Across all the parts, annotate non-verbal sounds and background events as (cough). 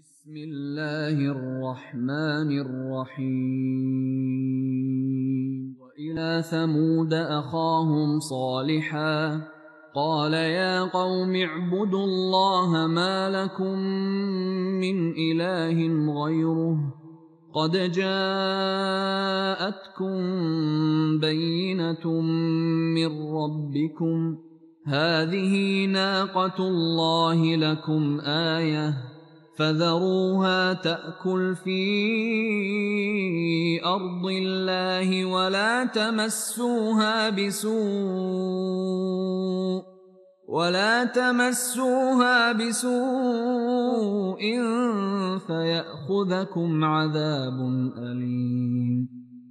بسم الله الرحمن الرحيم. وإلى ثمود أخاهم صالحا. قال يا قوم اعبدوا الله ما لكم من إله غيره. قد جاءتكم بينة من ربكم. هذه ناقة الله لكم آيةً. فذروها تأكل في أرض الله ولا تمسوها بسوء ولا تمسوها بسوء فيأخذكم عذاب أليم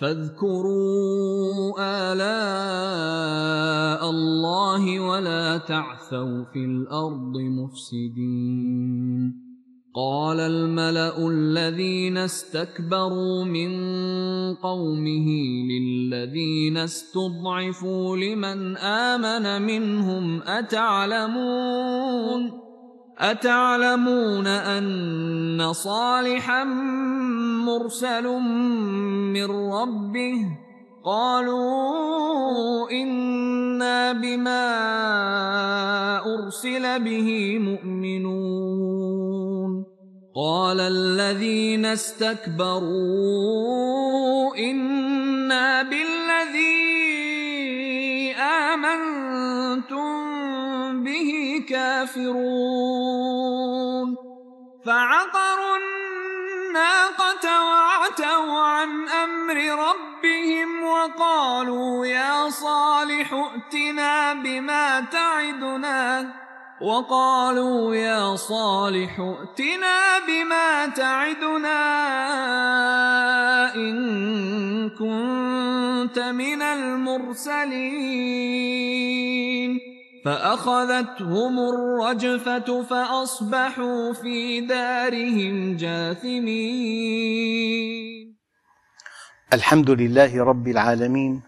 فاذكروا آلاء الله ولا تعثوا في الأرض مفسدين. قال الملأ الذين استكبروا من قومه للذين استضعفوا لمن آمن منهم أتعلمون؟ أتعلمون أن صالحا مرسل من ربه؟ قالوا إنا بما أرسل به مؤمنون. قال الذين استكبروا إنا بالذي آمنتم به كافرون فعقروا الناقة وعتوا عن أمر ربهم وقالوا يا صالح ائتنا بما تعدنا وقالوا يا صالح ائتنا بما تعدنا إن كنت من المرسلين فأخذتهم الرجفة فأصبحوا في دارهم جاثمين. الحمد لله رب العالمين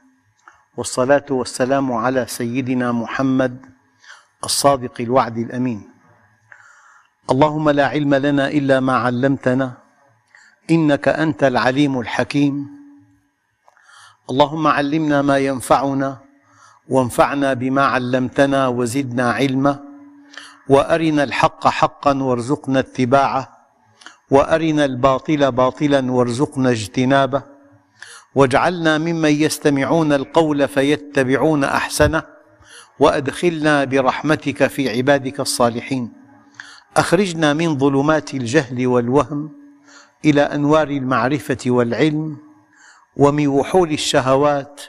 والصلاة والسلام على سيدنا محمد الصادق الوعد الأمين. اللهم لا علم لنا إلا ما علمتنا إنك أنت العليم الحكيم. اللهم علمنا ما ينفعنا وانفعنا بما علمتنا وزدنا علما. وأرنا الحق حقا وارزقنا اتباعه. وأرنا الباطل باطلا وارزقنا اجتنابه. واجعلنا ممن يستمعون القول فيتبعون أحسنه. وأدخلنا برحمتك في عبادك الصالحين. أخرجنا من ظلمات الجهل والوهم إلى أنوار المعرفة والعلم. ومن وحول الشهوات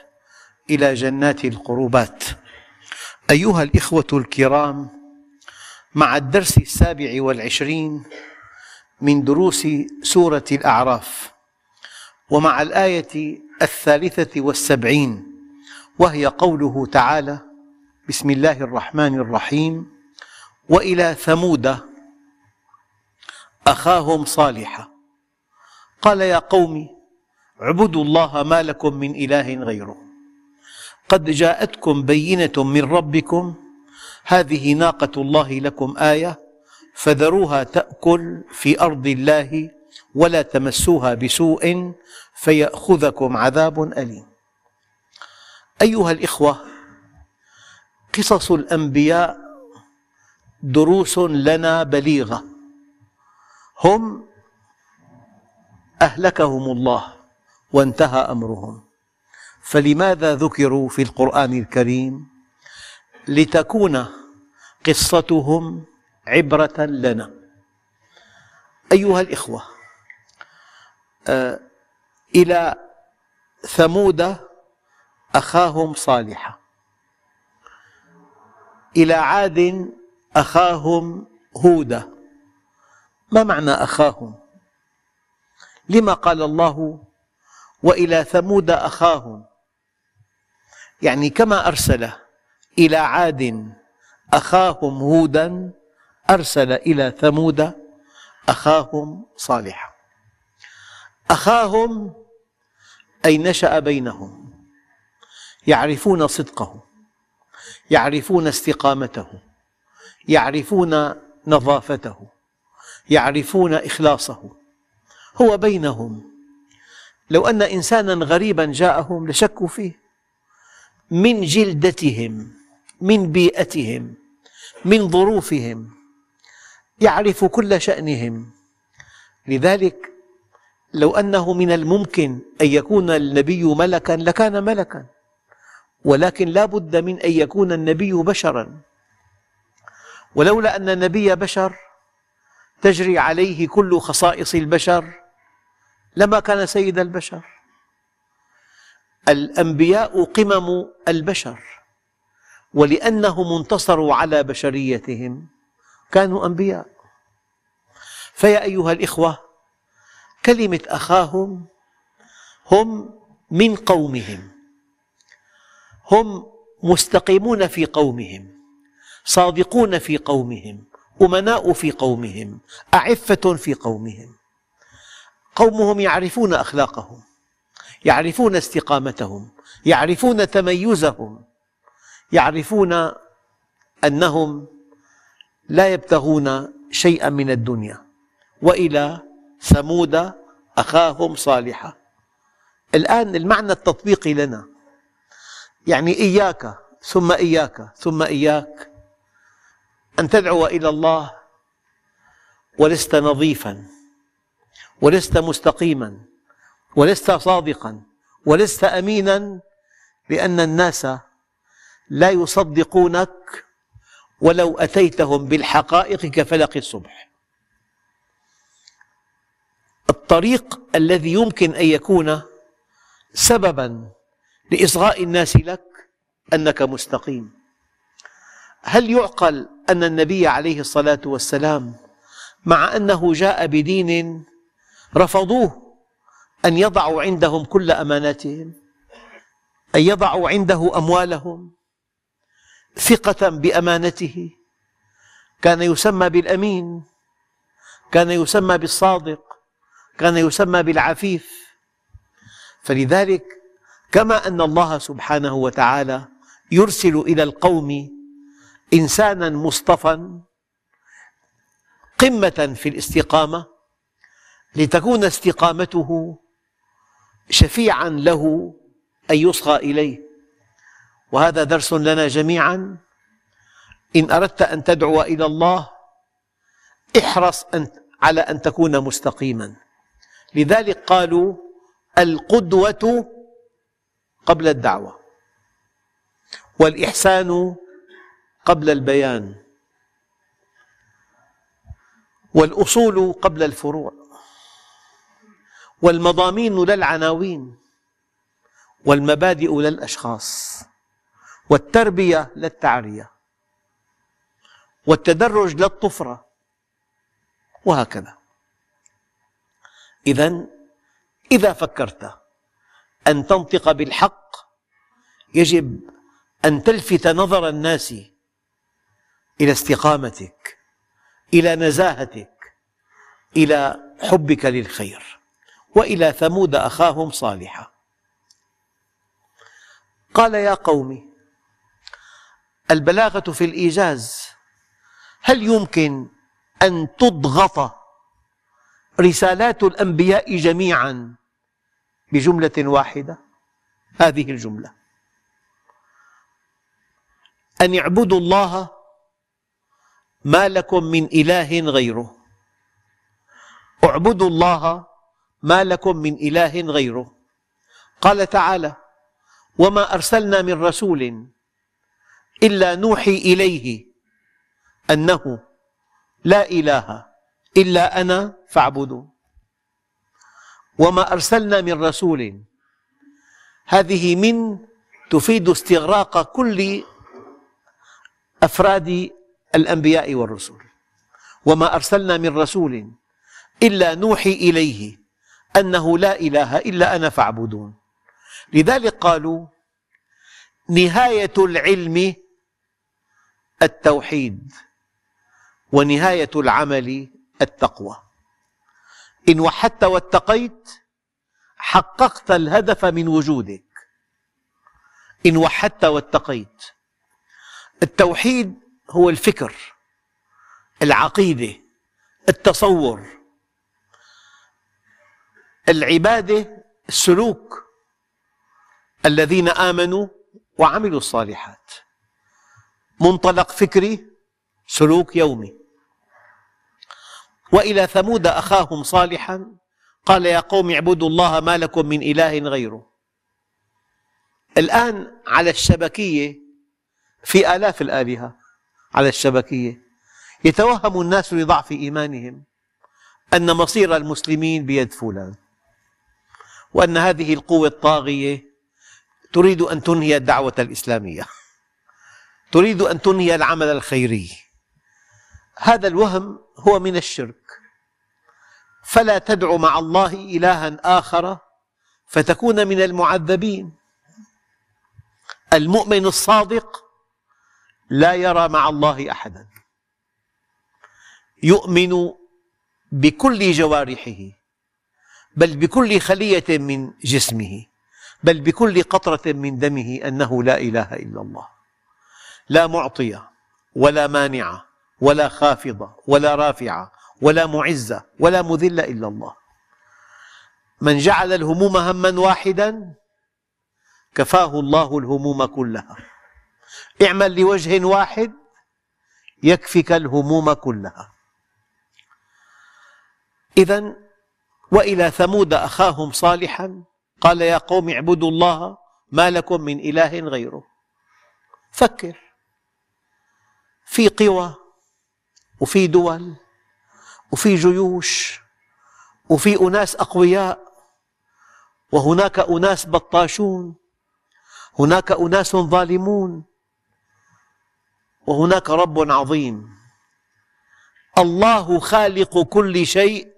إلى جنات القربات. أيها الإخوة الكرام مع الدرس السابع والعشرين من دروس سورة الأعراف ومع الآية الثالثة والسبعين وهي قوله تعالى بسم الله الرحمن الرحيم وإلى ثمود أخاهم صالحا. قال يا قوم اعبدوا الله ما لكم من إله غيره. قد جاءتكم بينة من ربكم هذه ناقة الله لكم آية فذروها تأكل في أرض الله ولا تمسوها بسوء فيأخذكم عذاب أليم. أيها الإخوة قصص الأنبياء دروس لنا بليغة. هم أهلكهم الله وانتهى أمرهم. فلماذا ذكروا في القرآن الكريم؟ لتكون قصتهم عبرة لنا أيها الإخوة إلى ثمود أخاهم صالحا إلى عاد أخاهم هودا ما معنى أخاهم؟ لما قال الله وإلى ثمود أخاهم يعني كما أرسل إلى عاد أخاهم هودا أرسل إلى ثمود أخاهم صالحا أخاهم أي نشأ بينهم يعرفون صدقه يعرفون استقامته يعرفون نظافته يعرفون إخلاصه. هو بينهم. لو أن إنسانا غريبا جاءهم لشكوا فيه. من جلدتهم من بيئتهم من ظروفهم يعرف كل شأنهم. لذلك لو أنه من الممكن أن يكون النبي ملكا لكان ملكا. ولكن لا بد من أن يكون النبي بشرا. ولولا أن النبي بشر تجري عليه كل خصائص البشر لما كان سيد البشر. الأنبياء قمم البشر ولأنهم انتصروا على بشريتهم كانوا أنبياء. فيا أيها الإخوة كلمة أخاهم هم من قومهم هم مستقيمون في قومهم صادقون في قومهم أمناء في قومهم أعفة في قومهم. قومهم يعرفون أخلاقهم. يعرفون استقامتهم يعرفون تميزهم يعرفون أنهم لا يبتغون شيئا من الدنيا. وإلى ثمود أخاهم صالحا. الآن المعنى التطبيقي لنا. يعني إياك ثم إياك ثم إياك. أن تدعو إلى الله ولست نظيفا ولست مستقيما. ولست صادقا ولست أمينا لأن الناس لا يصدقونك ولو أتيتهم بالحقائق كفلق الصبح. الطريق الذي يمكن أن يكون سببا لإصغاء الناس لك أنك مستقيم. هل يعقل أن النبي عليه الصلاة والسلام مع أنه جاء بدين رفضوه أن يضعوا عندهم كل أماناتهم أن يضعوا عنده أموالهم ثقة بأمانته. كان يسمى بالأمين كان يسمى بالصادق كان يسمى بالعفيف. فلذلك كما أن الله سبحانه وتعالى يرسل إلى القوم إنسانا مصطفى قمة في الاستقامة لتكون استقامته شفيعا له أن يصغى إليه. وهذا درس لنا جميعا. إن أردت أن تدعو إلى الله احرص على أن تكون مستقيما. لذلك قالوا القدوة قبل الدعوة والإحسان قبل البيان والأصول قبل الفروع. والمضامين للعناوين والمبادئ للأشخاص والتربية للتعرية والتدرج للطفرة وهكذا. إذا إذا فكرت أن تنطق بالحق يجب أن تلفت نظر الناس إلى استقامتك إلى نزاهتك إلى حبك للخير. وإلى ثمود أخاهم صالحا. قال يا قوم البلاغة في الإيجاز هل يمكن أن تضغط رسالات الأنبياء جميعا بجملة واحدة؟ هذه الجملة أن اعبدوا الله ما لكم من إله غيره. اعبدوا الله ما لكم من إله غيره. قال تعالى وما أرسلنا من رسول إلا نوحي إليه أنه لا إله إلا أنا فاعبدون. وما أرسلنا من رسول هذه من تفيد استغراق كل أفراد الأنبياء والرسل. وما أرسلنا من رسول إلا نوحي إليه أنه لا إله إلا أنا فاعبدون. لذلك قالوا نهاية العلم التوحيد ونهاية العمل التقوى. إن وحدت واتقيت حققت الهدف من وجودك. إن وحدت واتقيت. التوحيد هو الفكر العقيدة التصور. العبادة السلوك الذين آمنوا وعملوا الصالحات. منطلق فكري سلوك يومي. وإلى ثمود أخاهم صالحا قال يا قوم اعبدوا الله ما لكم من إله غيره. الآن على الشبكية في آلاف الآلهة على الشبكية يتوهم الناس لضعف إيمانهم أن مصير المسلمين بيد فلان. وأن هذه القوة الطاغية تريد أن تنهي الدعوة الإسلامية. تريد أن تنهي العمل الخيري. هذا الوهم هو من الشرك. فلا تدع مع الله إلها آخر فتكون من المعذبين. المؤمن الصادق لا يرى مع الله أحدا. يؤمن بكل جوارحه. بل بكل خلية من جسمه بل بكل قطرة من دمه أنه لا إله إلا الله. لا معطي ولا مانع ولا خافضة ولا رافعة ولا معزة ولا مذلة إلا الله. من جعل الهموم هما واحدا كفاه الله الهموم كلها. اعمل لوجه واحد يكفك الهموم كلها. إذا وإلى ثمود أخاهم صالحا؟ قال يا قوم اعبدوا الله ما لكم من إله غيره. فكر. في قوى وفي دول وفي جيوش وفي أناس أقوياء. وهناك أناس بطاشون. هناك أناس ظالمون. وهناك رب عظيم. الله خالق كل شيء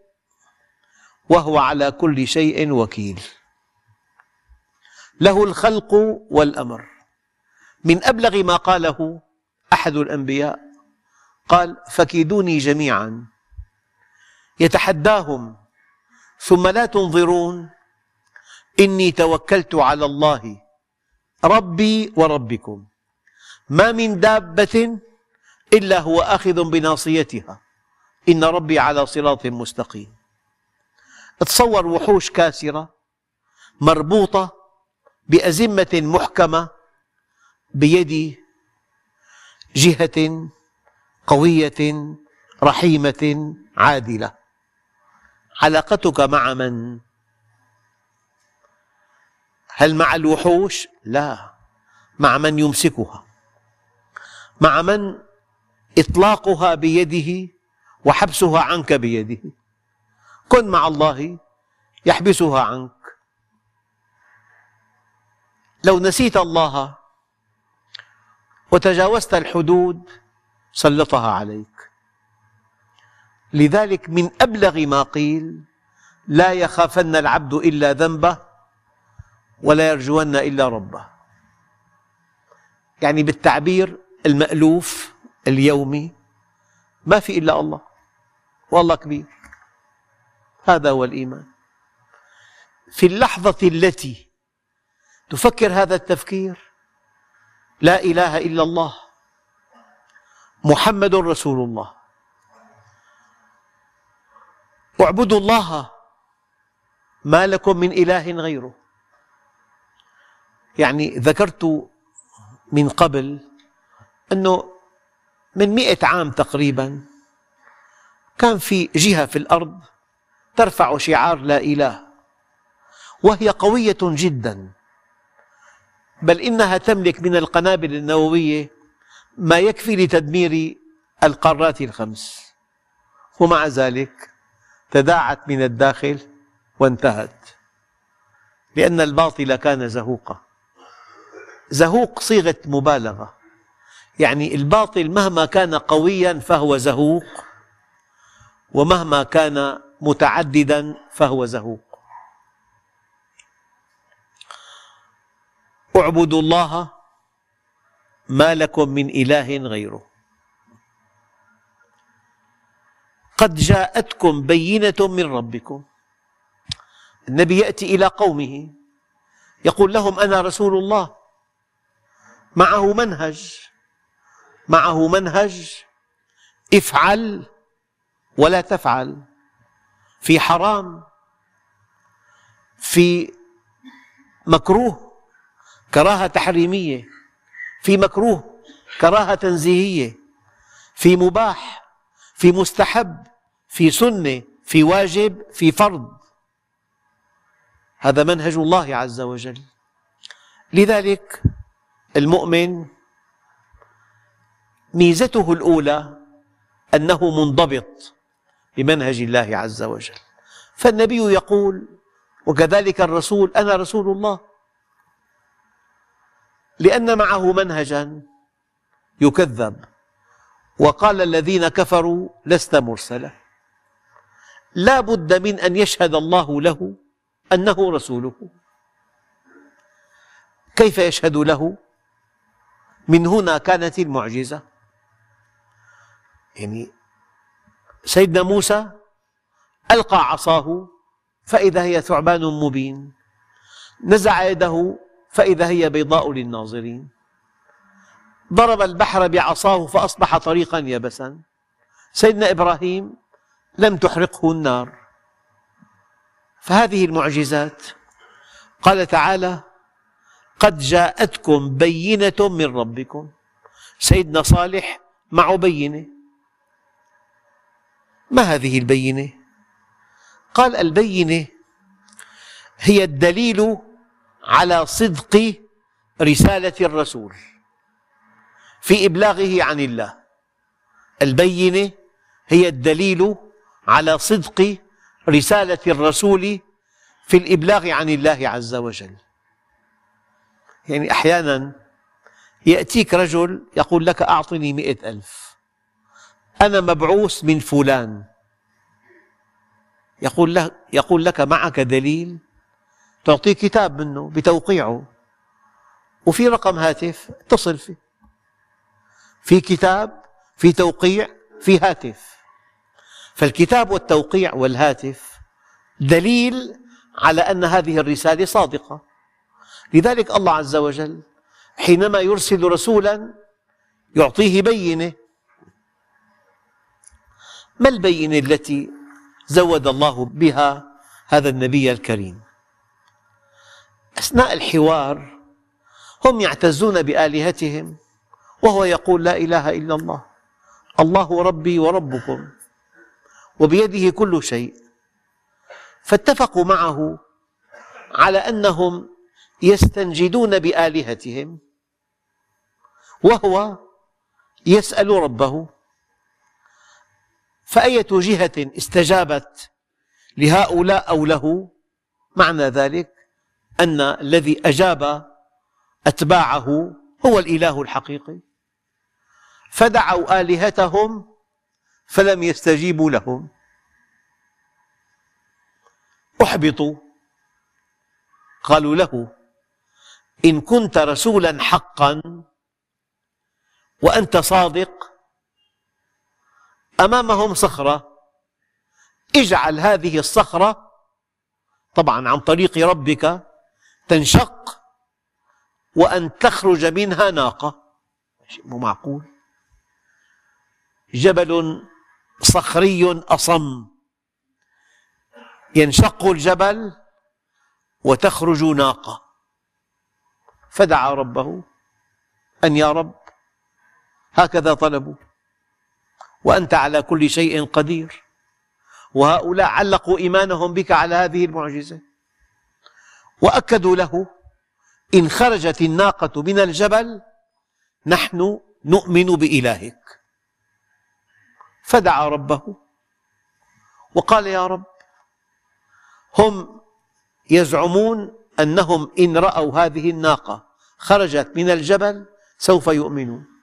وهو على كل شيء وكيل. له الخلق والأمر. من أبلغ ما قاله أحد الأنبياء قال فكيدوني جميعا. يتحداهم ثم لا تنظرون. إني توكلت على الله ربي وربكم. ما من دابة إلا هو آخذ بناصيتها. إن ربي على صراط مستقيم. تصور وحوش كاسرة مربوطة بأزمة محكمة بيد جهة قوية رحيمة عادلة علاقتك مع من؟ هل مع الوحوش؟ لا مع من يمسكها مع من إطلاقها بيده وحبسها عنك بيده كن مع الله يحبسها عنك. لو نسيت الله وتجاوزت الحدود سلطها عليك. لذلك من أبلغ ما قيل لا يخافن العبد إلا ذنبه ولا يرجون إلا ربه. يعني بالتعبير المألوف اليومي ما في إلا الله والله كبير. هذا هو الإيمان. في اللحظة التي تفكر هذا التفكير لا إله إلا الله محمد رسول الله. اعبدوا الله ما لكم من إله غيره. يعني ذكرت من قبل أنه من مئة عام تقريبا كان في جهة في الأرض ترفع شعار لا إله. وهي قوية جدا. بل إنها تملك من القنابل النووية ما يكفي لتدمير القارات الخمس. ومع ذلك تداعت من الداخل وانتهت. لأن الباطل كان زهوقا. زهوق صيغة مبالغة. يعني الباطل مهما كان قويا فهو زهوق. ومهما كان متعددا فهو زهوق. اعبدوا الله ما لكم من إله غيره. قد جاءتكم بينة من ربكم. النبي يأتي إلى قومه يقول لهم أنا رسول الله. معه منهج معه منهج افعل ولا تفعل. في حرام في مكروه كراهة تحريمية في مكروه كراهة تنزيهية في مباح في مستحب في سنة في واجب في فرض. هذا منهج الله عز وجل. لذلك المؤمن ميزته الأولى أنه منضبط. بمنهج الله عز وجل. فالنبي يقول وكذلك الرسول أنا رسول الله. لأن معه منهجا يكذب. وقال الذين كفروا لست مرسلا. لا بد من أن يشهد الله له أنه رسوله. كيف يشهد له؟ من هنا كانت المعجزة. يعني سيدنا موسى ألقى عصاه فإذا هي ثعبان مبين. نزع يده فإذا هي بيضاء للناظرين. ضرب البحر بعصاه فأصبح طريقا يبسا. سيدنا إبراهيم لم تحرقه النار. فهذه المعجزات. قال تعالى قد جاءتكم بينة من ربكم. سيدنا صالح معه بينة. ما هذه البينة؟ قال البينة هي الدليل على صدق رسالة الرسول في إبلاغه عن الله. البينة هي الدليل على صدق رسالة الرسول في الإبلاغ عن الله عز وجل. يعني أحيانا يأتيك رجل يقول لك أعطني مئة ألف. أنا مبعوث من فلان. يقول لك, يقول لك معك دليل؟ تعطيه كتاب منه بتوقيعه. وفي رقم هاتف اتصل فيه. في كتاب في توقيع في هاتف. فالكتاب والتوقيع والهاتف دليل على أن هذه الرسالة صادقة. لذلك الله عز وجل حينما يرسل رسولا يعطيه بينة ما البينة التي زود الله بها هذا النبي الكريم؟ أثناء الحوار هم يعتزون بآلهتهم وهو يقول لا إله إلا الله الله ربي وربكم وبيده كل شيء. فاتفقوا معه على أنهم يستنجدون بآلهتهم وهو يسأل ربه فأية جهة استجابت لهؤلاء أو له؟ معنى ذلك أن الذي أجاب أتباعه هو الإله الحقيقي. فدعوا آلهتهم فلم يستجيبوا لهم. أحبطوا. قالوا له إن كنت رسولا حقا وأنت صادق أمامهم صخرة. اجعل هذه الصخرة طبعا عن طريق ربك تنشق وأن تخرج منها ناقة. شيء مو معقول. جبل صخري أصم. ينشق الجبل وتخرج ناقة. فدعا ربه أن يا رب هكذا طلبوا. وأنت على كل شيء قدير. وهؤلاء علقوا إيمانهم بك على هذه المعجزة. وأكدوا له إن خرجت الناقة من الجبل نحن نؤمن بإلهك. فدعا ربه. وقال يا رب هم يزعمون أنهم إن رأوا هذه الناقة خرجت من الجبل سوف يؤمنون.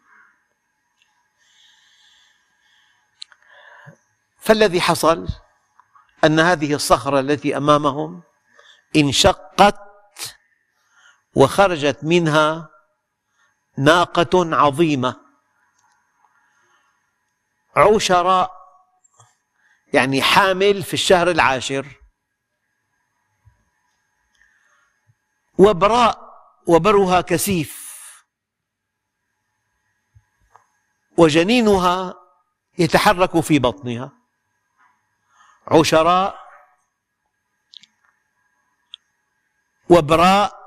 فالذي حصل أن هذه الصخرة التي أمامهم انشقت وخرجت منها ناقة عظيمة عشراء يعني حامل في الشهر العاشر. وبراء وبرها كثيف. وجنينها يتحرك في بطنها. عشراء وبراء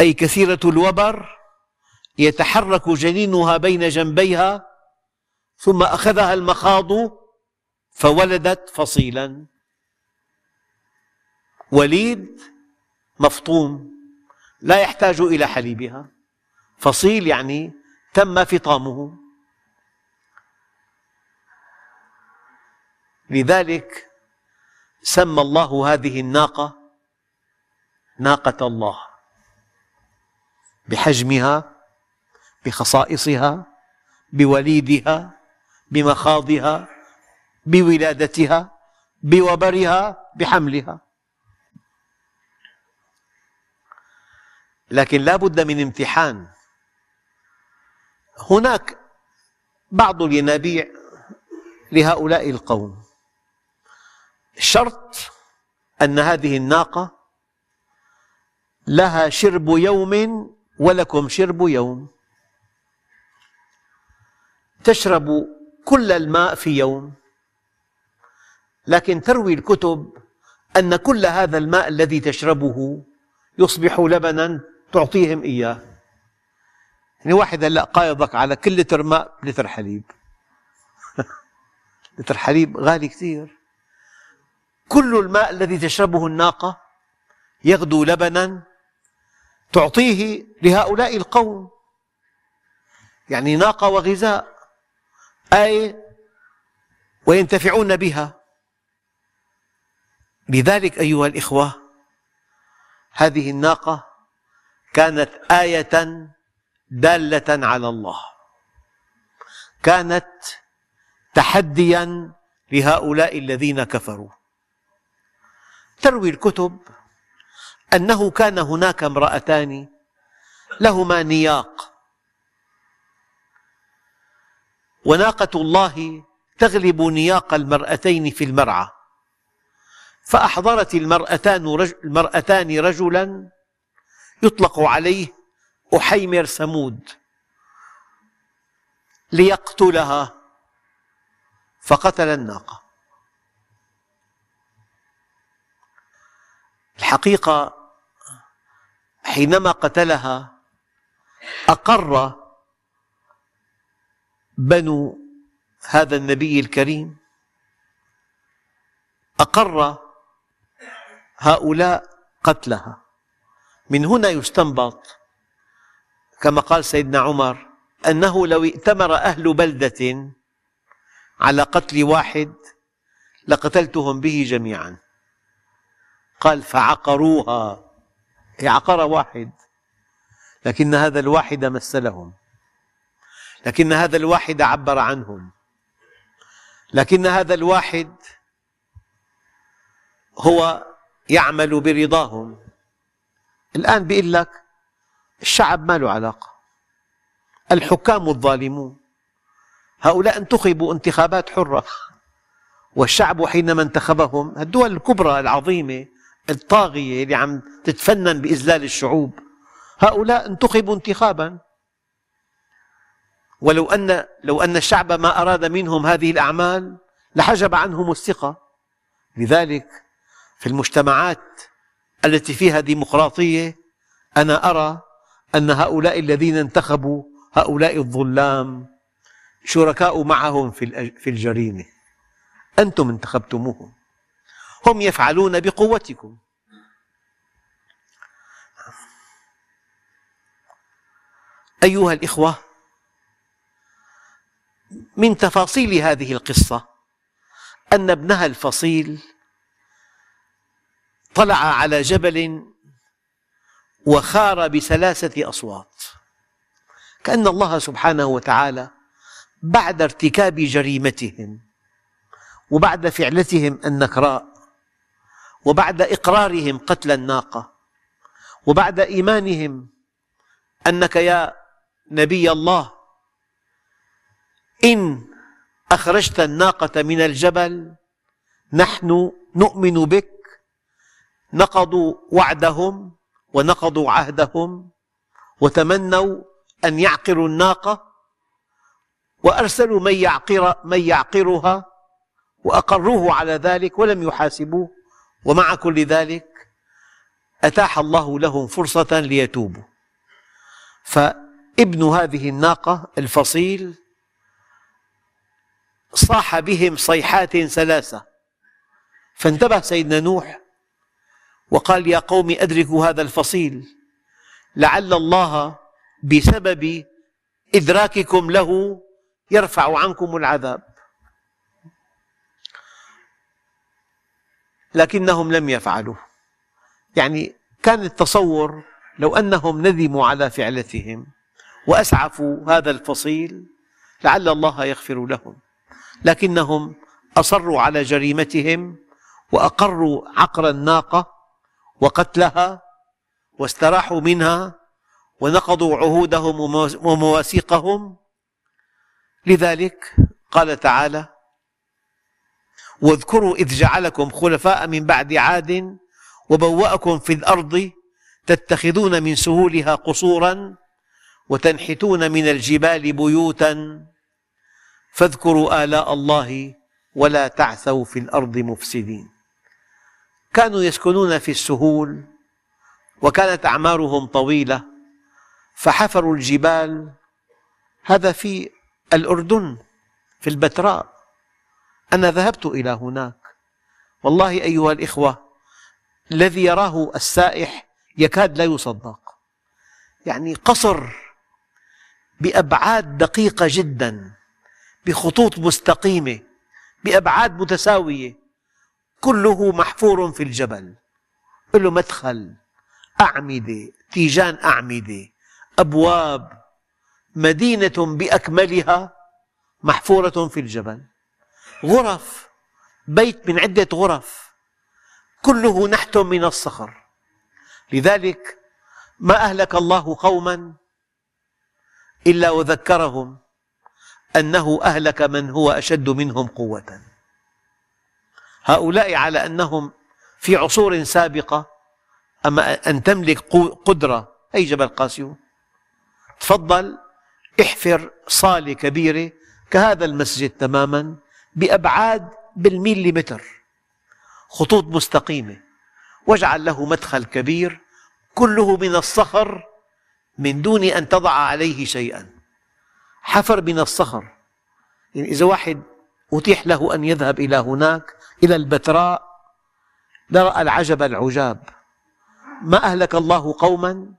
أي كثيرة الوبر يتحرك جنينها بين جنبيها ثم أخذها المخاض فولدت فصيلا. وليد مفطوم لا يحتاج إلى حليبها. فصيل يعني تم فطامه. لذلك سمى الله هذه الناقة ناقة الله بحجمها بخصائصها بوليدها بمخاضها بولادتها بوبرها بحملها. لكن لا بد من امتحان. هناك بعض الينابيع لهؤلاء القوم. الشرط أن هذه الناقة لها شرب يوم ولكم شرب يوم. تشرب كل الماء في يوم. لكن تروي الكتب أن كل هذا الماء الذي تشربه يصبح لبنا تعطيهم إياه. يعني واحد هلا قايضك على كل لتر ماء لتر حليب. (laughs) لتر حليب غالي كثير. كل الماء الذي تشربه الناقة يغدو لبنا تعطيه لهؤلاء القوم. يعني ناقة وغذاء أي وينتفعون بها. لذلك أيها الإخوة هذه الناقة كانت آية دالة على الله. كانت تحديا لهؤلاء الذين كفروا. تروي الكتب أنه كان هناك امرأتان لهما نياق. وناقة الله تغلب نياق المرأتين في المرعى. فأحضرت المرأتان رجلا يطلق عليه أحيمر ثمود ليقتلها فقتل الناقة. الحقيقة حينما قتلها أقر بنو هذا النبي الكريم أقر هؤلاء قتلها. من هنا يستنبط كما قال سيدنا عمر أنه لو ائتمر أهل بلدة على قتل واحد لقتلتهم به جميعا. قال فعقروها. هي عقر واحد لكن هذا الواحد مثلهم لكن هذا الواحد عبر عنهم. لكن هذا الواحد هو يعمل برضاهم. الآن بيقول لك الشعب ما له علاقة. الحكام الظالمون. هؤلاء انتخبوا انتخابات حرة. والشعب حينما انتخبهم الدول الكبرى العظيمة الطاغية اللي عم تتفنن بإذلال الشعوب. هؤلاء انتخبوا انتخابا. ولو أن لو أن الشعب ما أراد منهم هذه الأعمال لحجب عنهم الثقة. لذلك في المجتمعات التي فيها ديمقراطية أنا أرى أن هؤلاء الذين انتخبوا هؤلاء الظلام شركاء معهم في الجريمة. أنتم انتخبتموهم. هم يفعلون بقوتكم. أيها الإخوة من تفاصيل هذه القصة أن ابنها الفصيل طلع على جبل وخار بثلاثة أصوات. كأن الله سبحانه وتعالى بعد ارتكاب جريمتهم وبعد فعلتهم النكراء وبعد إقرارهم قتل الناقة وبعد إيمانهم أنك يا نبي الله إن أخرجت الناقة من الجبل نحن نؤمن بك نقضوا وعدهم ونقضوا عهدهم وتمنوا أن يعقروا الناقة وأرسلوا من, يعقر من يعقرها وأقروه على ذلك ولم يحاسبوه. ومع كل ذلك أتاح الله لهم فرصة ليتوبوا. فابن هذه الناقة الفصيل صاح بهم صيحات ثلاثة. فانتبه سيدنا نوح وقال يا قوم أدركوا هذا الفصيل. لعل الله بسبب إدراككم له يرفع عنكم العذاب. لكنهم لم يفعلوا يعني كان التصور لو أنهم ندموا على فعلتهم وأسعفوا هذا الفصيل لعل الله يغفر لهم. لكنهم أصروا على جريمتهم وأقروا عقر الناقة وقتلها واستراحوا منها ونقضوا عهودهم ومواثيقهم. لذلك قال تعالى واذكروا إذ جعلكم خلفاء من بعد عاد وبوأكم في الأرض تتخذون من سهولها قصورا وتنحتون من الجبال بيوتا فاذكروا آلاء الله ولا تعثوا في الأرض مفسدين. كانوا يسكنون في السهول وكانت أعمارهم طويلة فحفروا الجبال. هذا في الأردن في البتراء. أنا ذهبت إلى هناك. والله أيها الإخوة الذي يراه السائح يكاد لا يصدق. يعني قصر بأبعاد دقيقة جدا بخطوط مستقيمة بأبعاد متساوية كله محفور في الجبل. له مدخل أعمدة تيجان أعمدة أبواب مدينة بأكملها محفورة في الجبل. غرف بيت من عدة غرف كله نحت من الصخر. لذلك ما أهلك الله قوما إلا وذكرهم أنه أهلك من هو أشد منهم قوة. هؤلاء على أنهم في عصور سابقة أما أن تملك قدرة أي جبل قاسيون تفضل احفر صالة كبيرة كهذا المسجد تماما. بأبعاد بالميليمتر. خطوط مستقيمة. واجعل له مدخل كبير كله من الصخر من دون أن تضع عليه شيئا. حفر من الصخر. يعني إذا واحد أتيح له أن يذهب إلى هناك إلى البتراء لرأى العجب العجاب. ما أهلك الله قوما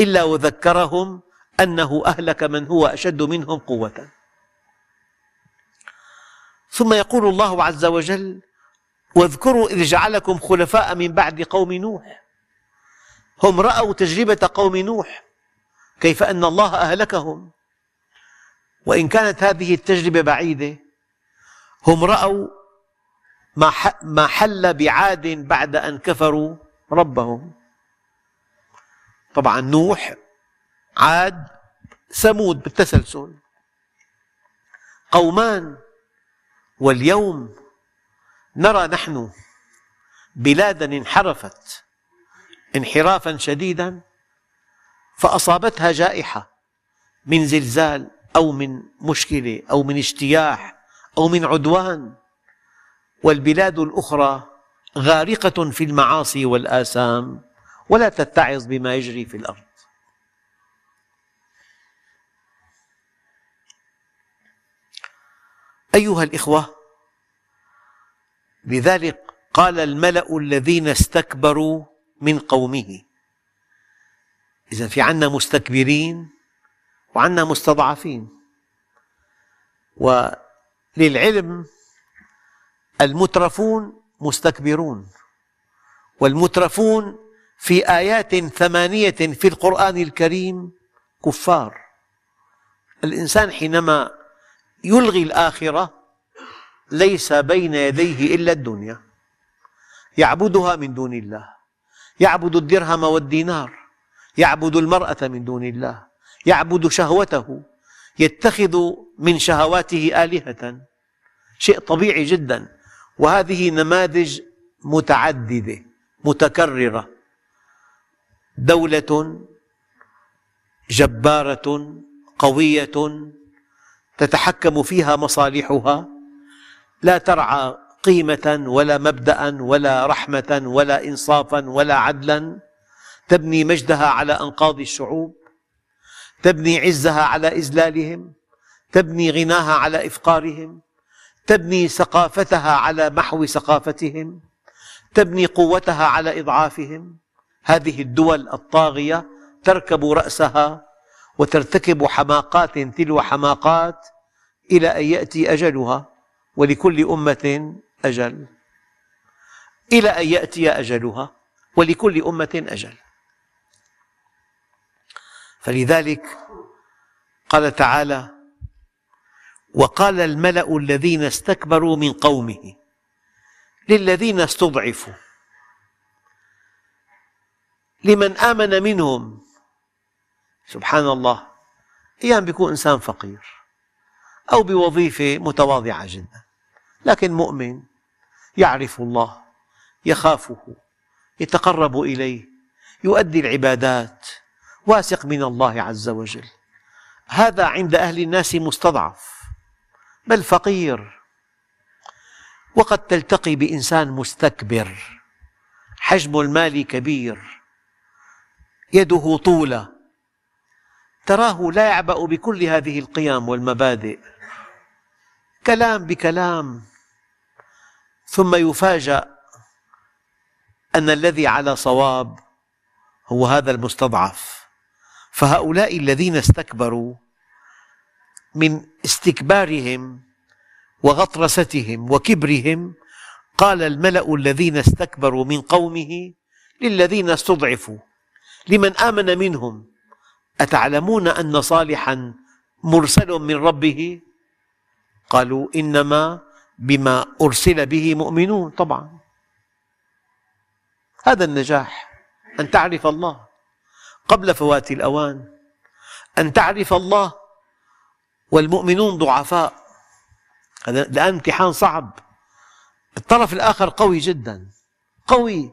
إلا وذكرهم أنه أهلك من هو أشد منهم قوة. ثم يقول الله عز وجل واذكروا إذ جعلكم خلفاء من بعد قوم نوح. هم رأوا تجربة قوم نوح كيف أن الله أهلكهم. وإن كانت هذه التجربة بعيدة هم رأوا ما حل بعاد بعد أن كفروا ربهم. طبعا نوح عاد ثمود بالتسلسل قومان واليوم نرى نحن بلادا انحرفت انحرافا شديدا فأصابتها جائحة من زلزال أو من مشكلة أو من اجتياح أو من عدوان. والبلاد الأخرى غارقة في المعاصي والآثام ولا تتعظ بما يجري في الأرض. أيها الإخوة لذلك قال الملأ الذين استكبروا من قومه. إذا في عنا مستكبرين وعنا مستضعفين. وللعلم المترفون مستكبرون. والمترفون في آيات ثمانية في القرآن الكريم كفار. الإنسان حينما يلغي الآخرة ليس بين يديه إلا الدنيا. يعبدها من دون الله. يعبد الدرهم والدينار. يعبد المرأة من دون الله. يعبد شهوته. يتخذ من شهواته آلهة. شيء طبيعي جدا. وهذه نماذج متعددة متكررة. دولة جبارة قوية تتحكم فيها مصالحها. لا ترعى قيمة ولا مبدأ ولا رحمة ولا إنصافا ولا عدلا. تبني مجدها على أنقاض الشعوب. تبني عزها على إذلالهم تبني غناها على إفقارهم. تبني ثقافتها على محو ثقافتهم. تبني قوتها على إضعافهم. هذه الدول الطاغية تركب رأسها وترتكب حماقات تلو حماقات إلى أن يأتي أجلها ولكل أمة أجل. إلى أن يأتي أجلها ولكل أمة أجل. فلذلك قال تعالى وقال الملأ الذين استكبروا من قومه للذين استضعفوا. لمن آمن منهم سبحان الله أحيانا يكون إنسان فقير أو بوظيفة متواضعة جدا لكن مؤمن يعرف الله يخافه يتقرب إليه يؤدي العبادات واثق من الله عز وجل. هذا عند أهل الناس مستضعف بل فقير. وقد تلتقي بإنسان مستكبر حجم المال كبير يده طولة تراه لا يعبأ بكل هذه القيم والمبادئ. كلام بكلام ثم يفاجأ أن الذي على صواب هو هذا المستضعف. فهؤلاء الذين استكبروا من استكبارهم وغطرستهم وكبرهم قال الملأ الذين استكبروا من قومه للذين استضعفوا لمن آمن منهم. أتعلمون أن صالحا مرسل من ربه؟ قالوا إنما بما أرسل به مؤمنون طبعا. هذا النجاح أن تعرف الله قبل فوات الأوان أن تعرف الله والمؤمنون ضعفاء. هذا الآن امتحان صعب. الطرف الآخر قوي جدا قوي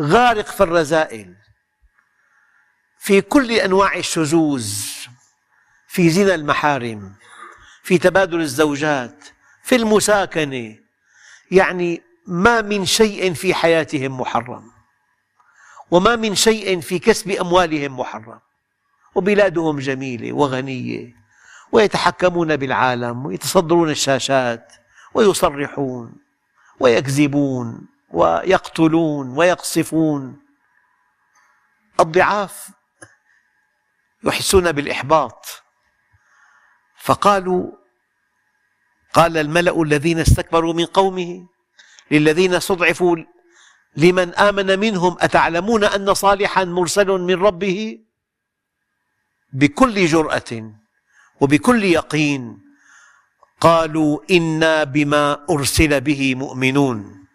غارق في الرذائل في كل أنواع الشذوذ في زنا المحارم في تبادل الزوجات في المساكنة يعني ما من شيء في حياتهم محرم وما من شيء في كسب أموالهم محرم وبلادهم جميلة وغنية ويتحكمون بالعالم ويتصدرون الشاشات ويصرحون ويكذبون ويقتلون ويقصفون. الضعاف يحسون بالإحباط. فقالوا قال الملأ الذين استكبروا من قومه للذين استضعفوا لمن آمن منهم أتعلمون أن صالحا مرسل من ربه؟ بكل جرأة وبكل يقين قالوا إنا بما أرسل به مؤمنون.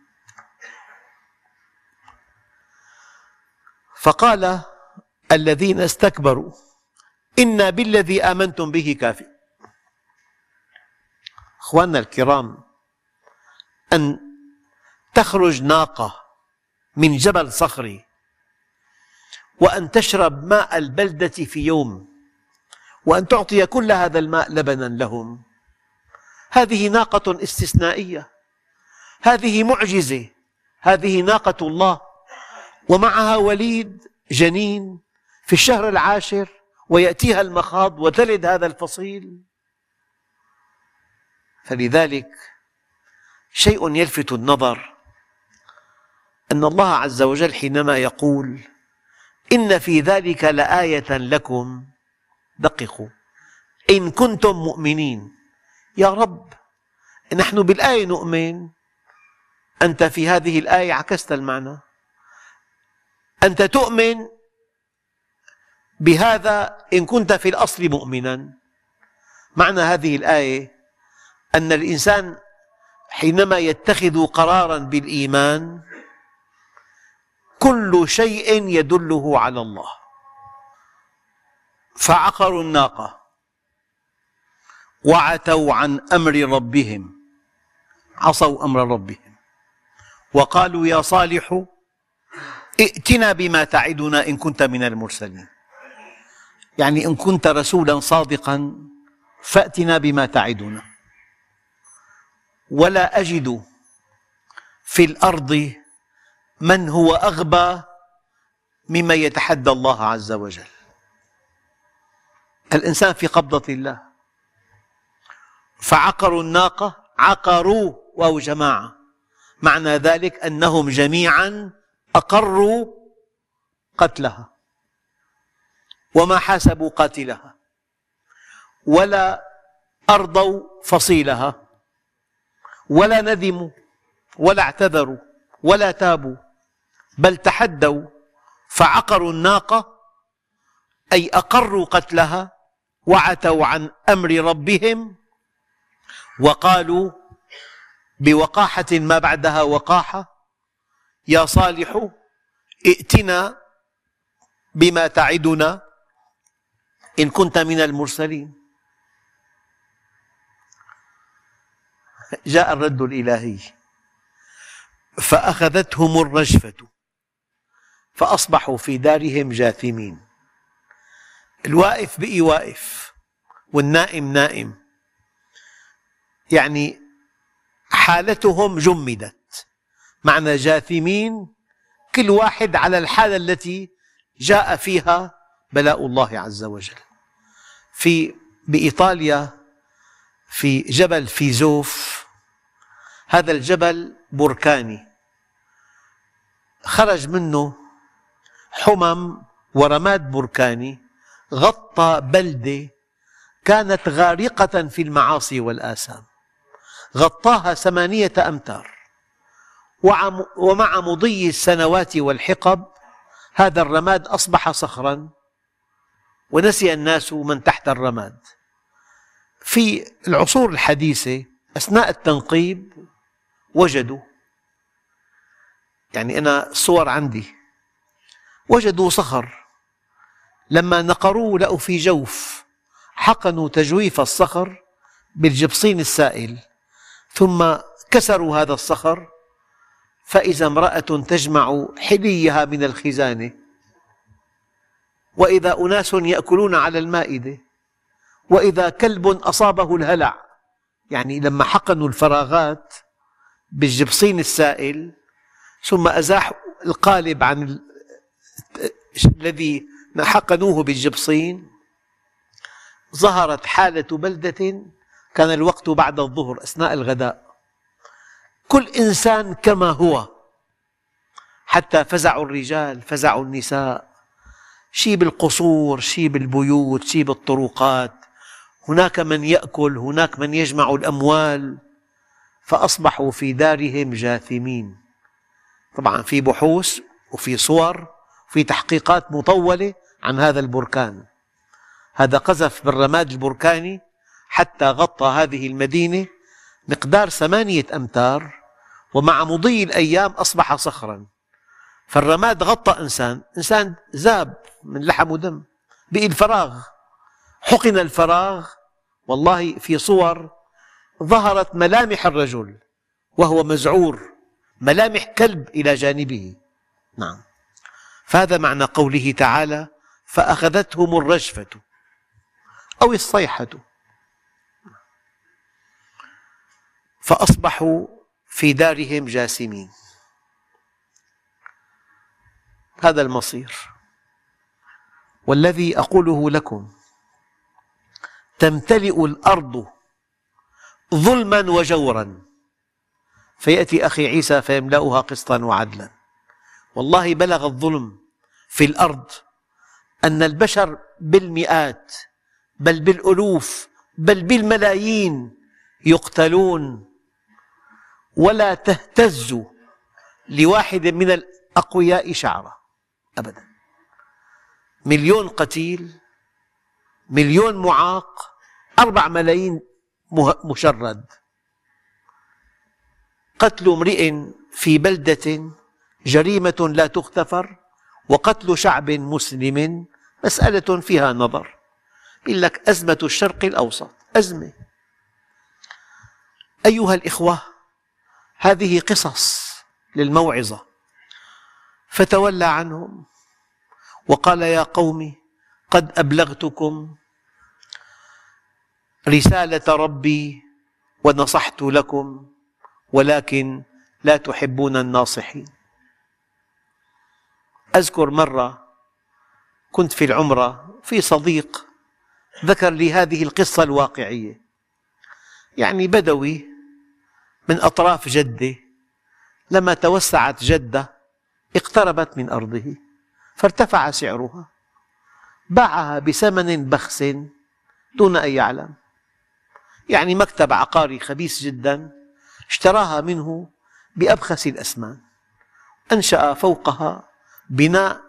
فقال الذين استكبروا إنا بالذي آمنتم به كافر. أخواننا الكرام أن تخرج ناقة من جبل صخري وأن تشرب ماء البلدة في يوم وأن تعطي كل هذا الماء لبنا لهم. هذه ناقة استثنائية. هذه معجزة. هذه ناقة الله. ومعها وليد جنين في الشهر العاشر ويأتيها المخاض وتلد هذا الفصيل. فلذلك شيء يلفت النظر أن الله عز وجل حينما يقول إن في ذلك لآية لكم دققوا. إن كنتم مؤمنين يا رب نحن بالآية نؤمن. أنت في هذه الآية عكست المعنى. أنت تؤمن بهذا إن كنت في الأصل مؤمنا. معنى هذه الآية أن الإنسان حينما يتخذ قرارا بالإيمان كل شيء يدله على الله. فعقروا الناقة وعتوا عن أمر ربهم. عصوا أمر ربهم. وقالوا يا صالح ائتنا بما تعدنا إن كنت من المرسلين. يعني إن كنت رسولا صادقا فأتنا بما تعدنا. ولا أجد في الأرض من هو أغبى ممن يتحدى الله عز وجل. الإنسان في قبضة الله. فعقروا الناقة عقروا واو جماعة. معنى ذلك أنهم جميعا أقروا قتلها. وما حاسبوا قاتلها ولا أرضوا فصيلها ولا ندموا ولا اعتذروا ولا تابوا بل تحدوا فعقروا الناقة أي أقروا قتلها وعتوا عن أمر ربهم وقالوا بوقاحة ما بعدها وقاحة يا صالح ائتنا بما تعدنا إن كنت من المرسلين. جاء الرد الإلهي. فأخذتهم الرجفة. فأصبحوا في دارهم جاثمين. الواقف بقي واقف. والنائم نائم. يعني حالتهم جمدت. معنى جاثمين. كل واحد على الحالة التي جاء فيها بلاء الله عز وجل. في بإيطاليا في جبل فيزوف هذا الجبل بركاني. خرج منه حمم ورماد بركاني غطى بلدة كانت غارقة في المعاصي والآثام. غطاها ثمانية أمتار. ومع مضي السنوات والحقب هذا الرماد أصبح صخرا. ونسي الناس من تحت الرماد. في العصور الحديثة أثناء التنقيب وجدوا يعني أنا الصور عندي وجدوا صخر. لما نقروه لقوا في جوف حقنوا تجويف الصخر بالجبصين السائل ثم كسروا هذا الصخر فإذا امرأة تجمع حليها من الخزانة وإذا أناس يأكلون على المائدة وإذا كلب أصابه الهلع يعني لما حقنوا الفراغات بالجبصين السائل ثم أزاحوا القالب عن الذي حقنوه بالجبصين ظهرت حالة بلدة كان الوقت بعد الظهر أثناء الغداء. كل إنسان كما هو حتى فزعوا الرجال فزعوا النساء شيء بالقصور شيء بالبيوت شيء بالطرقات. هناك من يأكل هناك من يجمع الأموال فأصبحوا في دارهم جاثمين. طبعا في بحوث وفي صور وفي تحقيقات مطولة عن هذا البركان. هذا قذف بالرماد البركاني حتى غطى هذه المدينة مقدار ثمانية أمتار ومع مضي الأيام أصبح صخرا. فالرماد غطى إنسان إنسان ذاب من لحم ودم بقي الفراغ. حقن الفراغ والله في صور ظهرت ملامح الرجل وهو مزعور ملامح كلب إلى جانبه. نعم. فهذا معنى قوله تعالى فأخذتهم الرجفة أو الصيحة فأصبحوا في دارهم جاثمين هذا المصير. والذي أقوله لكم تمتلئ الأرض ظلما وجورا. فيأتي أخي عيسى فيملأها قسطا وعدلا. والله بلغ الظلم في الأرض أن البشر بالمئات بل بالألوف بل بالملايين يقتلون. ولا تهتز لواحد من الأقوياء شعرة أبدا. مليون قتيل مليون معاق أربع ملايين مشرد. قتل امرئ في بلدة جريمة لا تغتفر وقتل شعب مسلم مسألة فيها نظر. يقول لك أزمة الشرق الأوسط. أزمة. أيها الإخوة هذه قصص للموعظة. فتولى عنهم. وقال يا قوم قد أبلغتكم رسالة ربي ونصحت لكم ولكن لا تحبون الناصحين. أذكر مرة كنت في العمرة في صديق ذكر لي هذه القصة الواقعية. يعني بدوي من أطراف جدة لما توسعت جدة اقتربت من أرضه. فارتفع سعرها. باعها بثمن بخس دون أن يعلم. يعني مكتب عقاري خبيث جدا اشتراها منه بأبخس الأثمان أنشأ فوقها بناء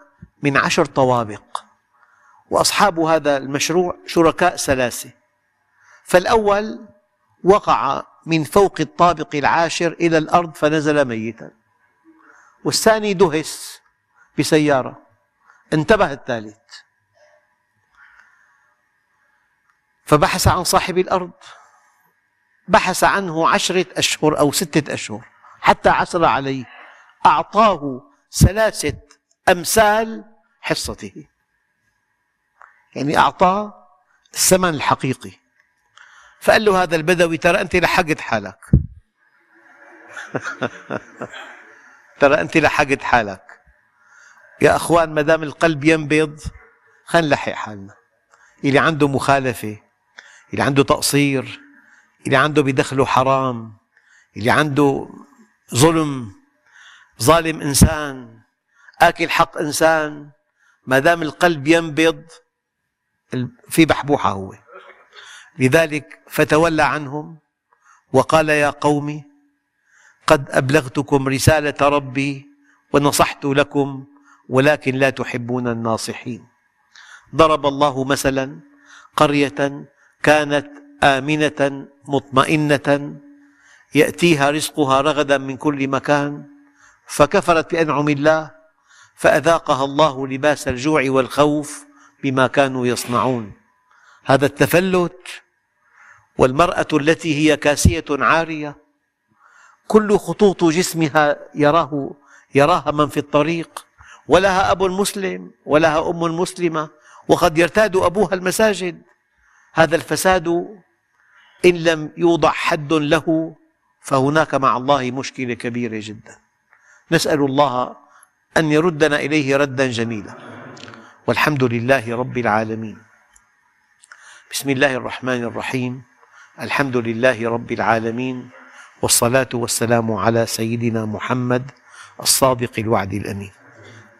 من عشر طوابق. وأصحاب هذا المشروع شركاء سلاسة فالأول وقع من فوق الطابق العاشر إلى الأرض فنزل ميتا. والثاني دهس بسيارة. انتبه الثالث. فبحث عن صاحب الأرض. بحث عنه عشرة أشهر أو ستة أشهر. حتى عثر عليه. أعطاه ثلاثة أمثال حصته. يعني أعطاه الثمن الحقيقي. فقال له هذا البدوي ترى أنت لحقت حالك. (laughs) ترى أنت لحقت حالك. يا أخوان ما دام القلب ينبض خلينا نلحق حالنا. اللي عنده مخالفة اللي عنده تقصير اللي عنده بدخله حرام اللي عنده ظلم ظالم إنسان آكل حق إنسان ما دام القلب ينبض في بحبوحة هو. لذلك فتولى عنهم وقال يا قوم قد أبلغتكم رسالة ربي ونصحت لكم ولكن لا تحبون الناصحين. ضرب الله مثلا قرية كانت آمنة مطمئنة يأتيها رزقها رغدا من كل مكان فكفرت بأنعم الله فأذاقها الله لباس الجوع والخوف بما كانوا يصنعون. هذا التفلت والمرأة التي هي كاسية عارية كل خطوط جسمها يراه يراها من في الطريق ولها أب مسلم ولها أم مسلمة وقد يرتاد أبوها المساجد. هذا الفساد إن لم يوضع حد له فهناك مع الله مشكلة كبيرة جدا. نسأل الله أن يردنا إليه ردا جميلا. والحمد لله رب العالمين. بسم الله الرحمن الرحيم. الحمد لله رب العالمين. والصلاة والسلام على سيدنا محمد الصادق الوعد الأمين.